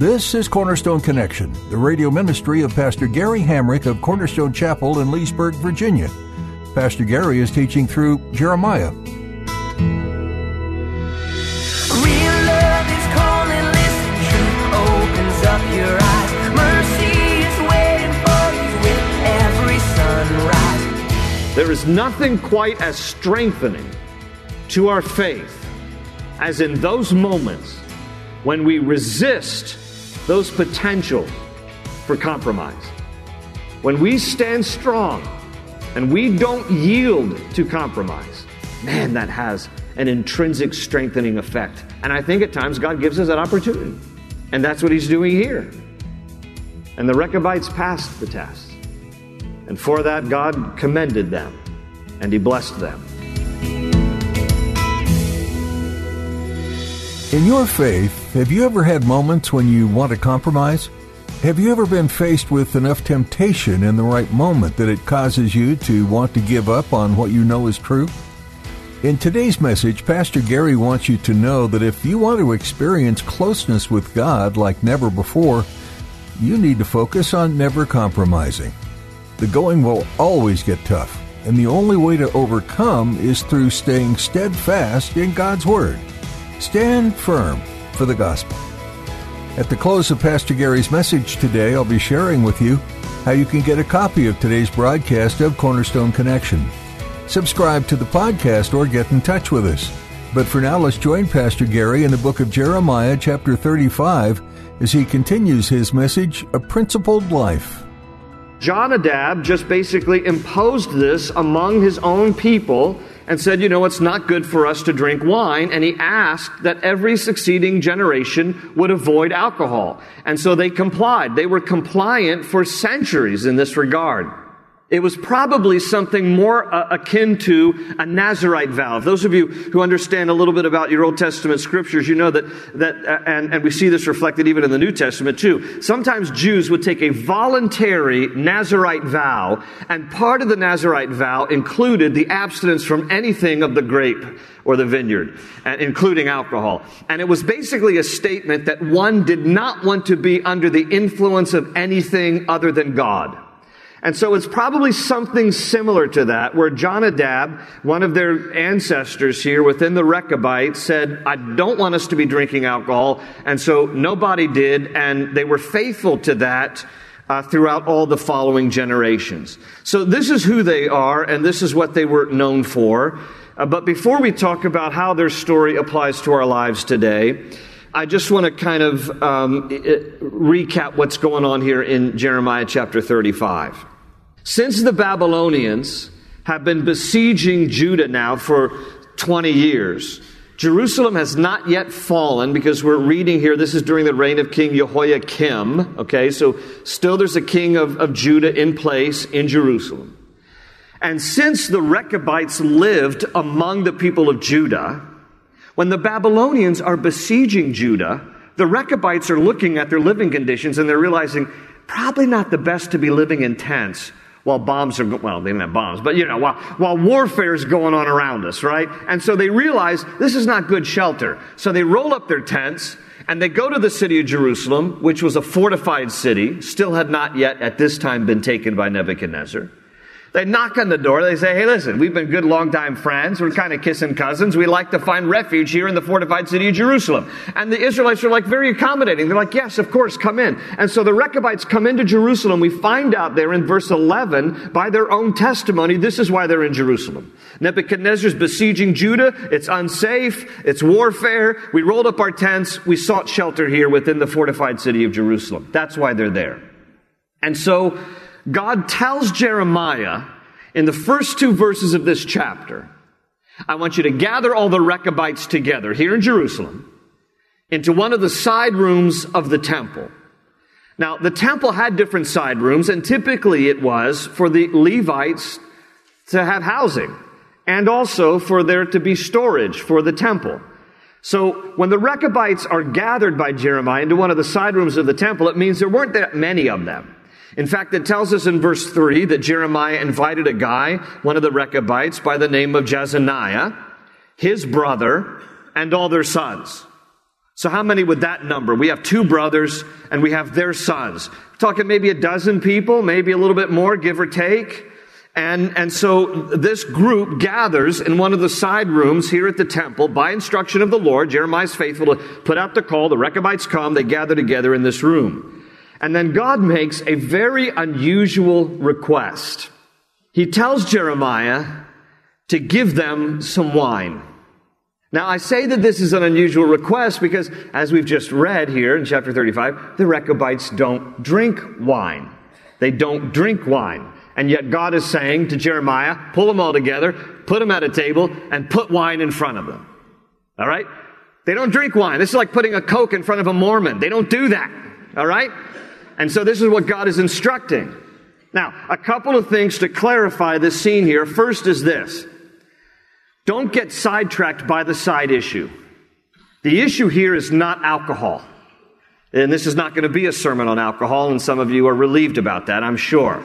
This is Cornerstone Connection, the radio ministry of Pastor Gary Hamrick of Cornerstone Chapel in Leesburg, Virginia. Pastor Gary is teaching through Jeremiah. Real love is calling, listen, truth opens up your eyes. Mercy is waiting for you with every sunrise. There is nothing quite as strengthening to our faith as in those moments when we resist those potentials for compromise. When we stand strong and we don't yield to compromise, man, that has an intrinsic strengthening effect. And I think at times God gives us that opportunity. And that's what He's doing here. And the Rechabites passed the test. And for that, God commended them and He blessed them. In your faith, have you ever had moments when you want to compromise? Have you ever been faced with enough temptation in the right moment that it causes you to want to give up on what you know is true? In today's message, Pastor Gary wants you to know that if you want to experience closeness with God like never before, you need to focus on never compromising. The going will always get tough, and the only way to overcome is through staying steadfast in God's Word. Stand firm for the gospel. At the close of Pastor Gary's message today, I'll be sharing with you how you can get a copy of today's broadcast of Cornerstone Connection. Subscribe to the podcast or get in touch with us. But for now, let's join Pastor Gary in the book of Jeremiah, chapter 35, as he continues his message, A Principled Life. Jonadab just basically imposed this among his own people and said, you know, it's not good for us to drink wine. And he asked that every succeeding generation would avoid alcohol. And so they complied. They were compliant for centuries in this regard. It was probably something more uh, akin to a Nazarite vow. Those of you who understand a little bit about your Old Testament scriptures, you know that, that uh, and, and we see this reflected even in the New Testament too. Sometimes Jews would take a voluntary Nazarite vow, and part of the Nazarite vow included the abstinence from anything of the grape or the vineyard, uh, including alcohol. And it was basically a statement that one did not want to be under the influence of anything other than God. And so it's probably something similar to that, where Jonadab, one of their ancestors here within the Rechabites, said, I don't want us to be drinking alcohol. And so nobody did, and they were faithful to that uh, throughout all the following generations. So this is who they are, and this is what they were known for. Uh, but before we talk about how their story applies to our lives today, I just want to kind of um, recap what's going on here in Jeremiah chapter 35. Since the Babylonians have been besieging Judah now for 20 years, Jerusalem has not yet fallen because we're reading here, this is during the reign of King Jehoiakim. Okay, so still there's a king of, of Judah in place in Jerusalem. And since the Rechabites lived among the people of Judah, when the Babylonians are besieging Judah, the Rechabites are looking at their living conditions and they're realizing probably not the best to be living in tents while bombs are, well, they didn't have bombs, but you know, while, while warfare is going on around us, right? And so they realize this is not good shelter. So they roll up their tents and they go to the city of Jerusalem, which was a fortified city, still had not yet at this time been taken by Nebuchadnezzar. They knock on the door. They say, Hey, listen, we've been good long-time friends. We're kind of kissing cousins. We like to find refuge here in the fortified city of Jerusalem. And the Israelites are like very accommodating. They're like, Yes, of course, come in. And so the Rechabites come into Jerusalem. We find out there in verse 11 by their own testimony, this is why they're in Jerusalem. Nebuchadnezzar's besieging Judah. It's unsafe. It's warfare. We rolled up our tents. We sought shelter here within the fortified city of Jerusalem. That's why they're there. And so, God tells Jeremiah in the first two verses of this chapter, I want you to gather all the Rechabites together here in Jerusalem. into one of the side rooms of the temple. Now, the temple had different side rooms, and typically it was for the Levites to have housing and also for there to be storage for the temple. So when the Rechabites are gathered by Jeremiah into one of the side rooms of the temple, it means there weren't that many of them. In fact, it tells us in verse 3 that Jeremiah invited a guy, one of the Rechabites, by the name of Jezaniah, his brother, and all their sons. So how many would that number? We have two brothers and we have their sons. We're talking maybe a dozen people, maybe a little bit more, give or take. And, and so this group gathers in one of the side rooms here at the temple by instruction of the Lord. Jeremiah's faithful to put out the call. The Rechabites come. They gather together in this room. And then God makes a very unusual request. He tells Jeremiah to give them some wine. Now, I say that this is an unusual request because, as we've just read here in chapter 35, the Rechabites don't drink wine. They don't drink wine. And yet God is saying to Jeremiah, pull them all together, put them at a table, and put wine in front of them. All right? They don't drink wine. This is like putting a Coke in front of a Mormon. They don't do that. All right? And so this is what God is instructing. Now, a couple of things to clarify this scene here. First is this. Don't get sidetracked by the side issue. The issue here is not alcohol. And this is not going to be a sermon on alcohol, and some of you are relieved about that, I'm sure.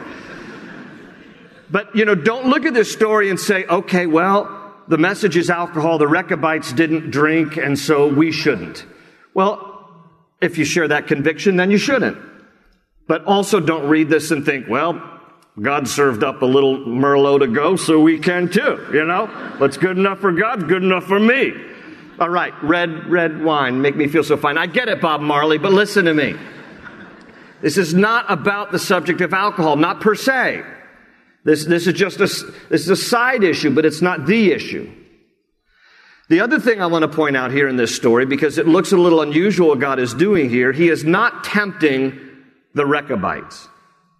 But, you know, don't look at this story and say, okay, well, the message is alcohol. The Rechabites didn't drink, and so we shouldn't. Well, if you share that conviction, then you shouldn't. But also don't read this and think, well, God served up a little Merlot to go, so we can too, you know? What's good enough for God, good enough for me. All right, red, red wine, make me feel so fine. I get it, Bob Marley, but listen to me. This is not about the subject of alcohol, not per se. This, this is just a, this is a side issue, but it's not the issue. The other thing I want to point out here in this story, because it looks a little unusual what God is doing here, he is not tempting the Rechabites.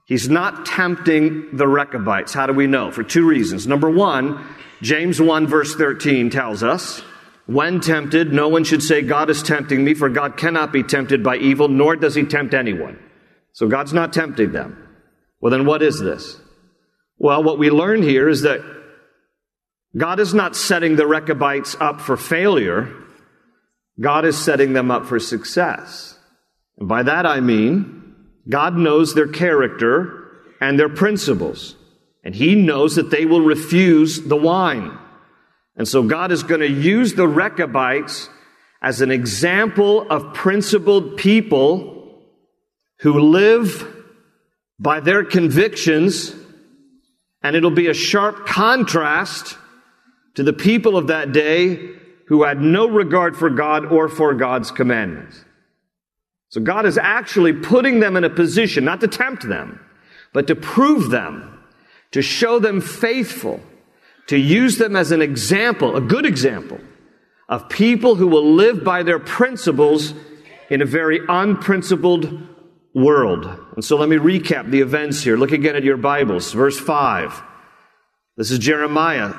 He's not tempting the Rechabites. How do we know? For two reasons. Number one, James 1 verse 13 tells us, when tempted, no one should say, God is tempting me, for God cannot be tempted by evil, nor does he tempt anyone. So God's not tempting them. Well, then what is this? Well, what we learn here is that God is not setting the Rechabites up for failure. God is setting them up for success. And by that I mean, God knows their character and their principles. And He knows that they will refuse the wine. And so God is going to use the Rechabites as an example of principled people who live by their convictions and it'll be a sharp contrast to the people of that day who had no regard for God or for God's commandments. So God is actually putting them in a position, not to tempt them, but to prove them, to show them faithful, to use them as an example, a good example of people who will live by their principles in a very unprincipled world. And so let me recap the events here. Look again at your Bibles. Verse 5. This is Jeremiah.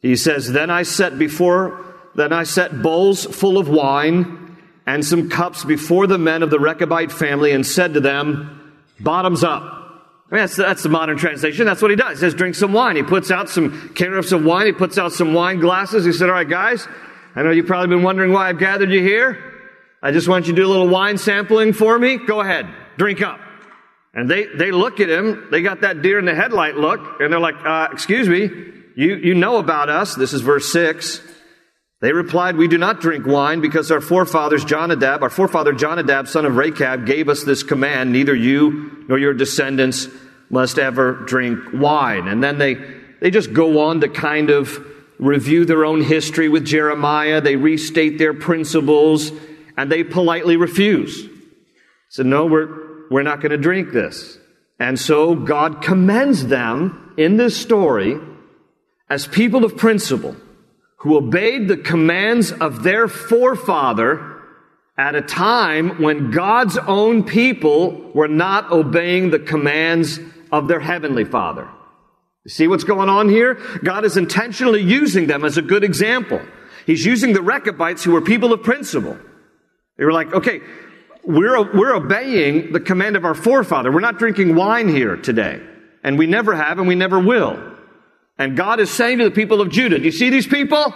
He says, Then I set before, then I set bowls full of wine and some cups before the men of the Rechabite family and said to them, Bottoms up. I mean, that's, that's the modern translation. That's what he does. He says, drink some wine. He puts out some carafes of wine. He puts out some wine glasses. He said, all right, guys, I know you've probably been wondering why I've gathered you here. I just want you to do a little wine sampling for me. Go ahead. Drink up. And they, they look at him. They got that deer in the headlight look. And they're like, uh, excuse me. You, you know about us. This is verse six. They replied, We do not drink wine because our forefathers, Jonadab, our forefather Jonadab, son of Rechab, gave us this command neither you nor your descendants must ever drink wine. And then they, they just go on to kind of review their own history with Jeremiah. They restate their principles and they politely refuse. Said, no, we're, we're not going to drink this. And so God commends them in this story as people of principle who obeyed the commands of their forefather at a time when God's own people were not obeying the commands of their heavenly father. You see what's going on here? God is intentionally using them as a good example. He's using the Rechabites who were people of principle They were like, okay, we're, we're obeying the command of our forefather. We're not drinking wine here today. And we never have and we never will. And God is saying to the people of Judah, do you see these people?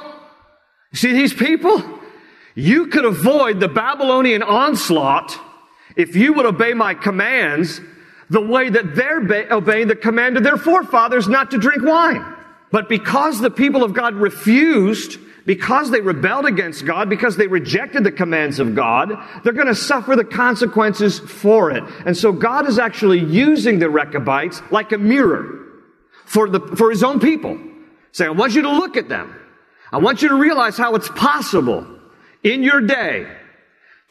You see these people? You could avoid the Babylonian onslaught if you would obey my commands the way that they're ba- obeying the command of their forefathers not to drink wine. But because the people of God refused, because they rebelled against God, because they rejected the commands of God, they're going to suffer the consequences for it. And so God is actually using the Rechabites like a mirror for the, for his own people. Saying, I want you to look at them. I want you to realize how it's possible in your day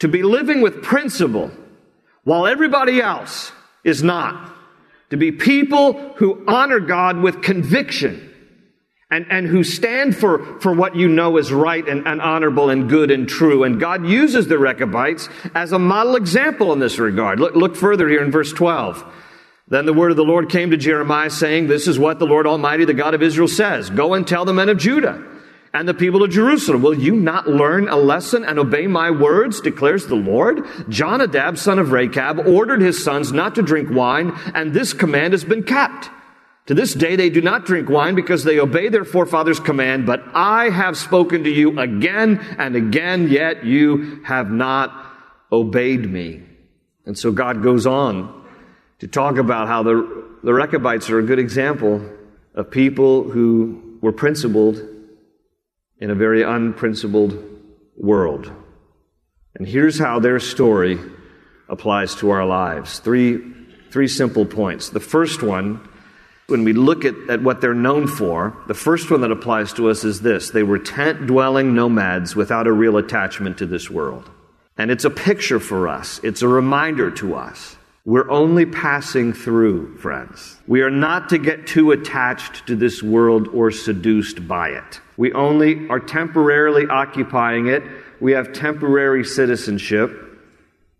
to be living with principle while everybody else is not. To be people who honor God with conviction and, and who stand for, for what you know is right and, and honorable and good and true. And God uses the Rechabites as a model example in this regard. Look, look further here in verse 12. Then the word of the Lord came to Jeremiah saying, This is what the Lord Almighty, the God of Israel says. Go and tell the men of Judah and the people of Jerusalem, Will you not learn a lesson and obey my words, declares the Lord? Jonadab, son of Rechab, ordered his sons not to drink wine, and this command has been kept. To this day they do not drink wine because they obey their forefathers' command, but I have spoken to you again and again, yet you have not obeyed me. And so God goes on to talk about how the, the Rechabites are a good example of people who were principled in a very unprincipled world. And here's how their story applies to our lives. Three, three simple points. The first one, when we look at, at what they're known for, the first one that applies to us is this they were tent dwelling nomads without a real attachment to this world. And it's a picture for us, it's a reminder to us we're only passing through, friends. We are not to get too attached to this world or seduced by it. We only are temporarily occupying it. We have temporary citizenship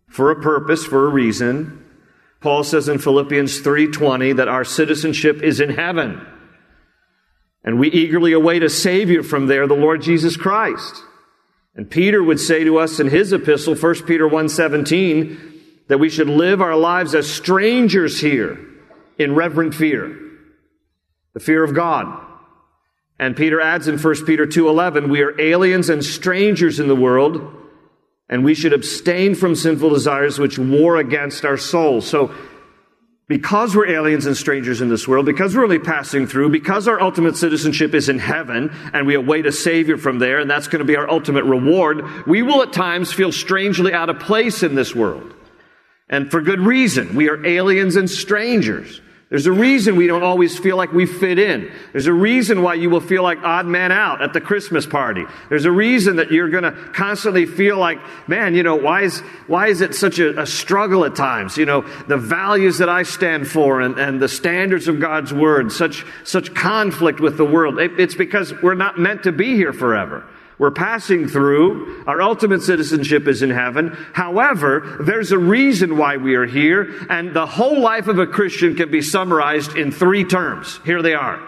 for a purpose, for a reason. Paul says in Philippians 3:20 that our citizenship is in heaven. And we eagerly await a savior from there, the Lord Jesus Christ. And Peter would say to us in his epistle, 1 Peter 1:17, that we should live our lives as strangers here in reverent fear, the fear of God. And Peter adds in 1 Peter 2:11, we are aliens and strangers in the world, and we should abstain from sinful desires which war against our souls. So because we're aliens and strangers in this world, because we're only passing through, because our ultimate citizenship is in heaven, and we await a Savior from there, and that's going to be our ultimate reward, we will at times feel strangely out of place in this world. And for good reason. We are aliens and strangers. There's a reason we don't always feel like we fit in. There's a reason why you will feel like odd man out at the Christmas party. There's a reason that you're going to constantly feel like, man, you know, why is, why is it such a, a, struggle at times? You know, the values that I stand for and, and the standards of God's word, such, such conflict with the world. It, it's because we're not meant to be here forever. We're passing through. Our ultimate citizenship is in heaven. However, there's a reason why we are here, and the whole life of a Christian can be summarized in three terms. Here they are.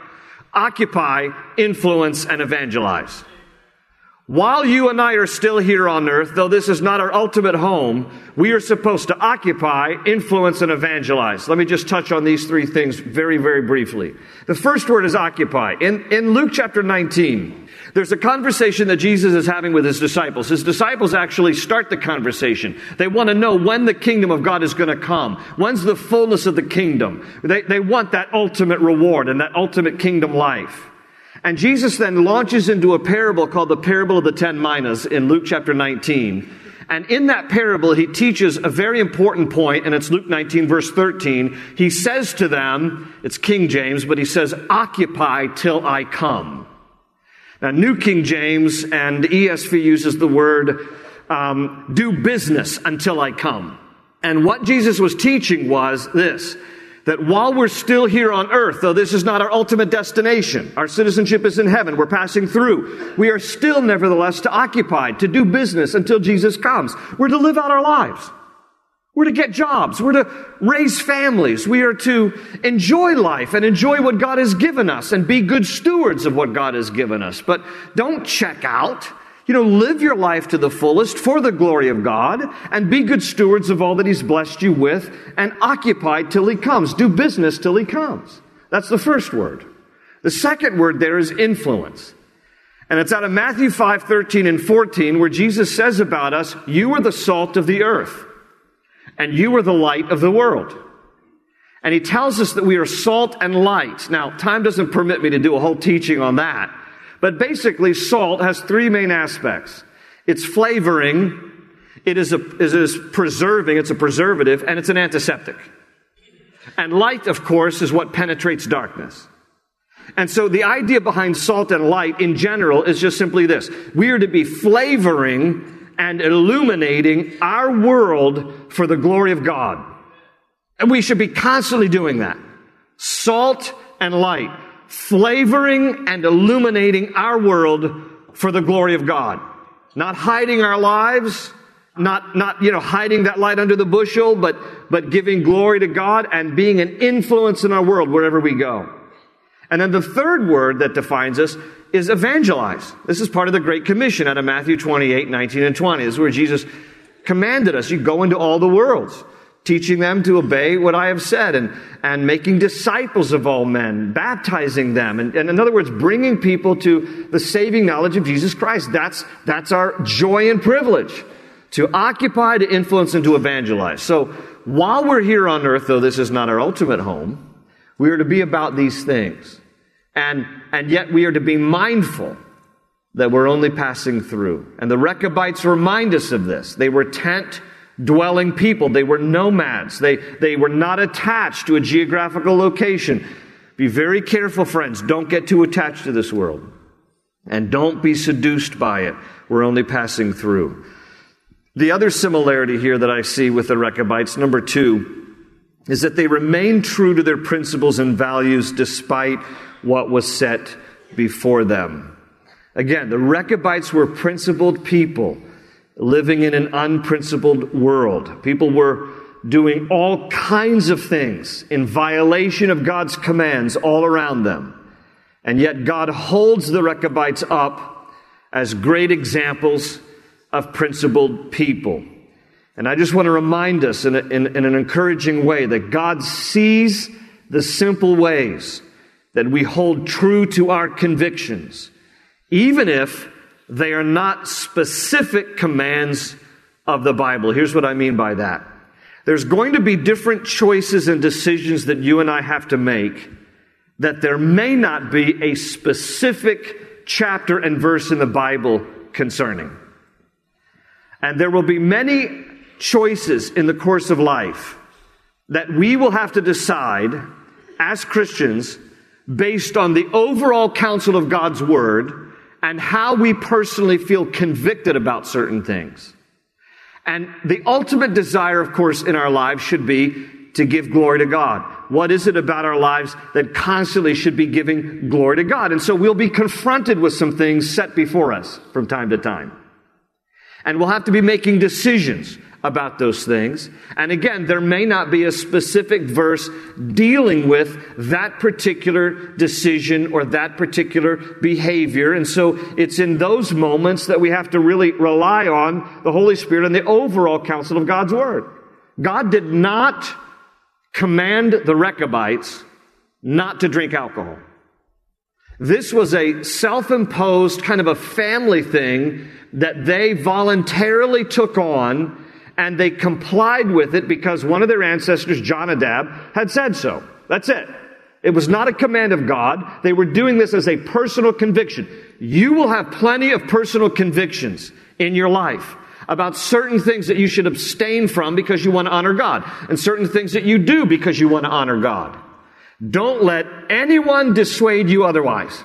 Occupy, influence, and evangelize. While you and I are still here on earth, though this is not our ultimate home, we are supposed to occupy, influence, and evangelize. Let me just touch on these three things very, very briefly. The first word is occupy. In, in Luke chapter 19, there's a conversation that Jesus is having with his disciples. His disciples actually start the conversation. They want to know when the kingdom of God is going to come. When's the fullness of the kingdom? They, they want that ultimate reward and that ultimate kingdom life. And Jesus then launches into a parable called the parable of the ten minas in Luke chapter 19. And in that parable, he teaches a very important point, and it's Luke 19, verse 13. He says to them, it's King James, but he says, Occupy till I come. Now, New King James and ESV uses the word um, do business until I come. And what Jesus was teaching was this that while we're still here on earth, though this is not our ultimate destination, our citizenship is in heaven, we're passing through, we are still nevertheless to occupy, to do business until Jesus comes. We're to live out our lives. We're to get jobs. We're to raise families. We are to enjoy life and enjoy what God has given us and be good stewards of what God has given us. But don't check out. You know, live your life to the fullest for the glory of God and be good stewards of all that He's blessed you with and occupy till He comes. Do business till He comes. That's the first word. The second word there is influence. And it's out of Matthew 5, 13 and 14 where Jesus says about us, you are the salt of the earth and you are the light of the world. And he tells us that we are salt and light. Now, time doesn't permit me to do a whole teaching on that. But basically, salt has three main aspects. It's flavoring, it is, a, it is preserving, it's a preservative, and it's an antiseptic. And light, of course, is what penetrates darkness. And so the idea behind salt and light in general is just simply this. We are to be flavoring and illuminating our world for the glory of God. And we should be constantly doing that. Salt and light flavoring and illuminating our world for the glory of God. Not hiding our lives, not, not, you know, hiding that light under the bushel, but, but giving glory to God and being an influence in our world wherever we go. And then the third word that defines us is evangelize. This is part of the Great Commission out of Matthew 28, 19 and 20. This is where Jesus commanded us, you go into all the worlds teaching them to obey what I have said and, and making disciples of all men, baptizing them. And, and, in other words, bringing people to the saving knowledge of Jesus Christ. That's, that's our joy and privilege to occupy, to influence, and to evangelize. So while we're here on earth, though this is not our ultimate home, we are to be about these things. And, and yet we are to be mindful that we're only passing through. And the Rechabites remind us of this. They were tent dwelling people. They were nomads. They, they were not attached to a geographical location. Be very careful, friends. Don't get too attached to this world. And don't be seduced by it. We're only passing through. The other similarity here that I see with the Rechabites, number two, is that they remain true to their principles and values despite what was set before them. Again, the Rechabites were principled people living in an unprincipled world. People were doing all kinds of things in violation of God's commands all around them. And yet God holds the Rechabites up as great examples of principled people. And I just want to remind us in, a, in, in an encouraging way that God sees the simple ways that we hold true to our convictions, even if they are not specific commands of the Bible. Here's what I mean by that. There's going to be different choices and decisions that you and I have to make that there may not be a specific chapter and verse in the Bible concerning. And there will be many choices in the course of life that we will have to decide as Christians based on the overall counsel of God's Word and how we personally feel convicted about certain things. And the ultimate desire, of course, in our lives should be to give glory to God. What is it about our lives that constantly should be giving glory to God? And so we'll be confronted with some things set before us from time to time. And we'll have to be making decisions about those things. And again, there may not be a specific verse dealing with that particular decision or that particular behavior. And so it's in those moments that we have to really rely on the Holy Spirit and the overall counsel of God's Word. God did not command the Rechabites not to drink alcohol. This was a self imposed kind of a family thing that they voluntarily took on and they complied with it because one of their ancestors, Jonadab, had said so. That's it. It was not a command of God. They were doing this as a personal conviction. You will have plenty of personal convictions in your life about certain things that you should abstain from because you want to honor God, and certain things that you do because you want to honor God. Don't let anyone dissuade you otherwise.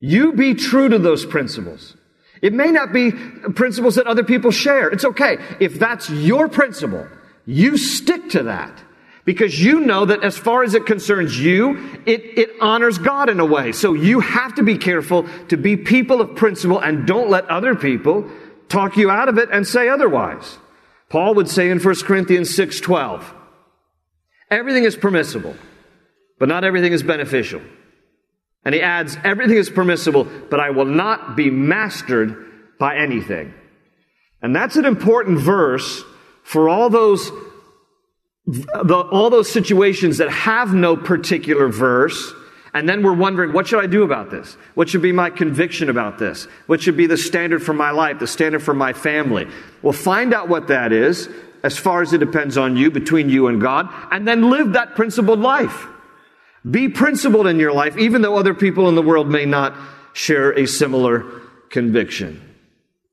You be true to those principles. It may not be principles that other people share. It's okay. If that's your principle, you stick to that. Because you know that as far as it concerns you, it, it honors God in a way. So you have to be careful to be people of principle and don't let other people talk you out of it and say otherwise. Paul would say in 1 Corinthians 6:12, everything is permissible, but not everything is beneficial. And he adds, everything is permissible, but I will not be mastered by anything. And that's an important verse for all those, the, all those situations that have no particular verse. And then we're wondering, what should I do about this? What should be my conviction about this? What should be the standard for my life, the standard for my family? Well, find out what that is, as far as it depends on you, between you and God, and then live that principled life. Be principled in your life, even though other people in the world may not share a similar conviction.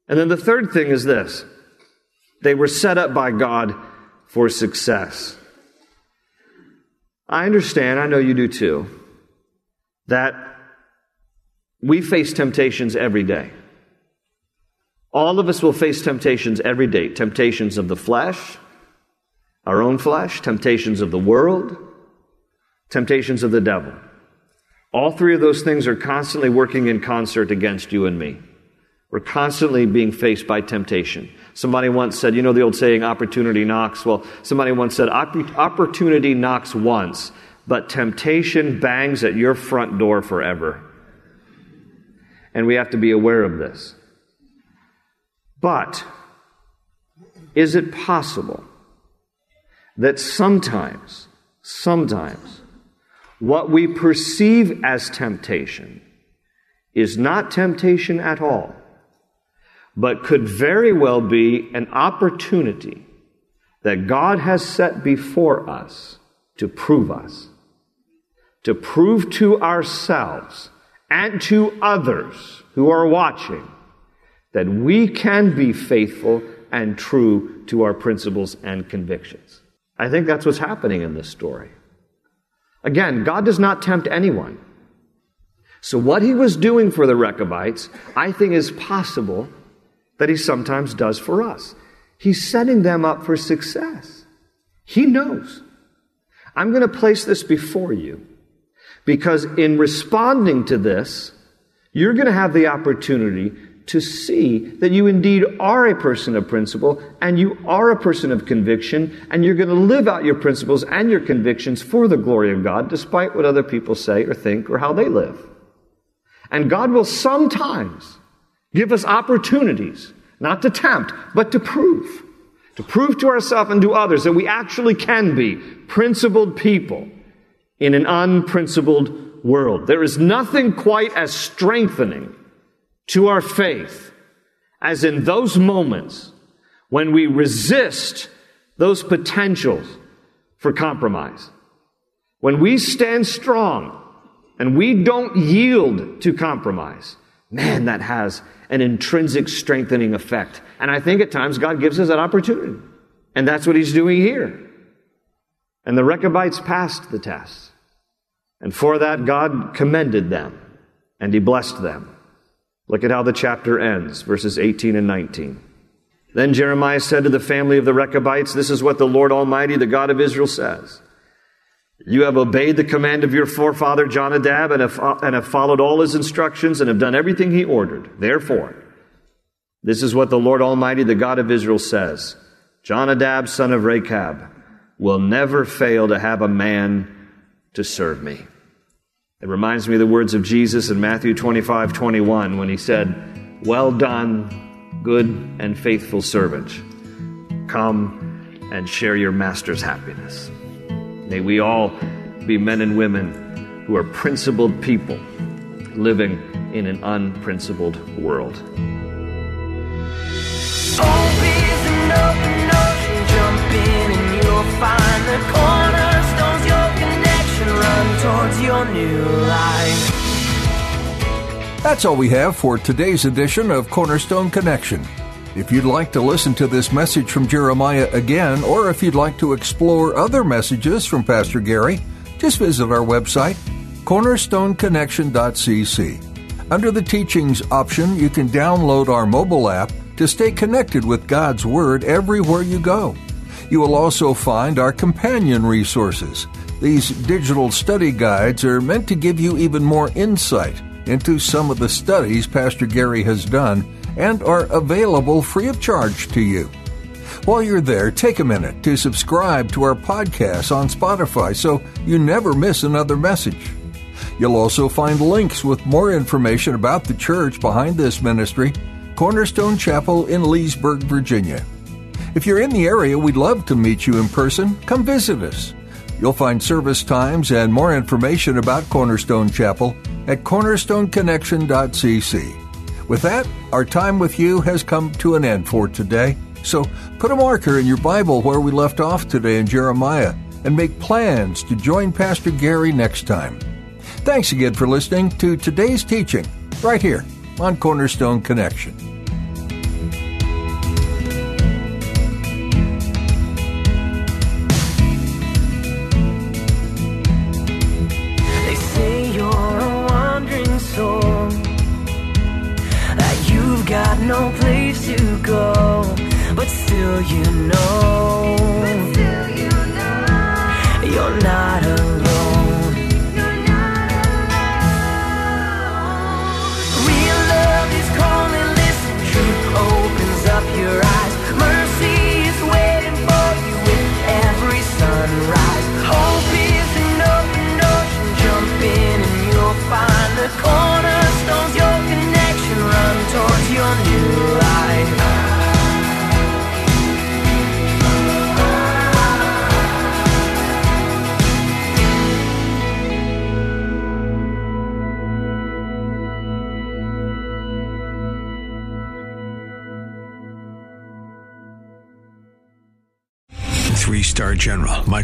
And then the third thing is this they were set up by God for success. I understand, I know you do too, that we face temptations every day. All of us will face temptations every day temptations of the flesh, our own flesh, temptations of the world, temptations of the devil. All three of those things are constantly working in concert against you and me. We're constantly being faced by temptation. Somebody once said, you know the old saying, opportunity knocks? Well, somebody once said, opportunity knocks once, but temptation bangs at your front door forever. And we have to be aware of this. But is it possible that sometimes, sometimes, what we perceive as temptation is not temptation at all, but could very well be an opportunity that God has set before us to prove us, to prove to ourselves and to others who are watching that we can be faithful and true to our principles and convictions. I think that's what's happening in this story. Again, God does not tempt anyone. So, what he was doing for the Rechabites, I think is possible that he sometimes does for us. He's setting them up for success. He knows. I'm going to place this before you because in responding to this, you're going to have the opportunity to see that you indeed are a person of principle and you are a person of conviction and you're going to live out your principles and your convictions for the glory of God despite what other people say or think or how they live. And God will sometimes give us opportunities not to tempt, but to prove. To prove to ourselves and to others that we actually can be principled people in an unprincipled world. There is nothing quite as strengthening to our faith as in those moments when we resist those potentials for compromise. When we stand strong and we don't yield to compromise, man, that has an intrinsic strengthening effect. And I think at times God gives us that opportunity. And that's what he's doing here. And the Rechabites passed the test. And for that, God commended them and he blessed them. Look at how the chapter ends, verses 18 and 19. Then Jeremiah said to the family of the Rechabites, This is what the Lord Almighty, the God of Israel, says. You have obeyed the command of your forefather Jonadab and have, and have followed all his instructions and have done everything he ordered. Therefore, this is what the Lord Almighty, the God of Israel, says Jonadab, son of Rechab, will never fail to have a man to serve me. It reminds me of the words of Jesus in Matthew 25 21 when he said, Well done, good and faithful servant. Come and share your master's happiness. May we all be men and women who are principled people living in an unprincipled world. That's all we have for today's edition of Cornerstone Connection. If you'd like to listen to this message from Jeremiah again, or if you'd like to explore other messages from Pastor Gary, just visit our website, cornerstoneconnection.cc. Under the Teachings option, you can download our mobile app to stay connected with God's Word everywhere you go. You will also find our companion resources. These digital study guides are meant to give you even more insight into some of the studies Pastor Gary has done and are available free of charge to you. While you're there, take a minute to subscribe to our podcast on Spotify so you never miss another message. You'll also find links with more information about the church behind this ministry, Cornerstone Chapel in Leesburg, Virginia. If you're in the area, we'd love to meet you in person. Come visit us. You'll find service times and more information about Cornerstone Chapel at cornerstoneconnection.cc. With that, our time with you has come to an end for today. So put a marker in your Bible where we left off today in Jeremiah and make plans to join Pastor Gary next time. Thanks again for listening to today's teaching right here on Cornerstone Connection. Got no place to go, but still you know, still you know. you're not alone.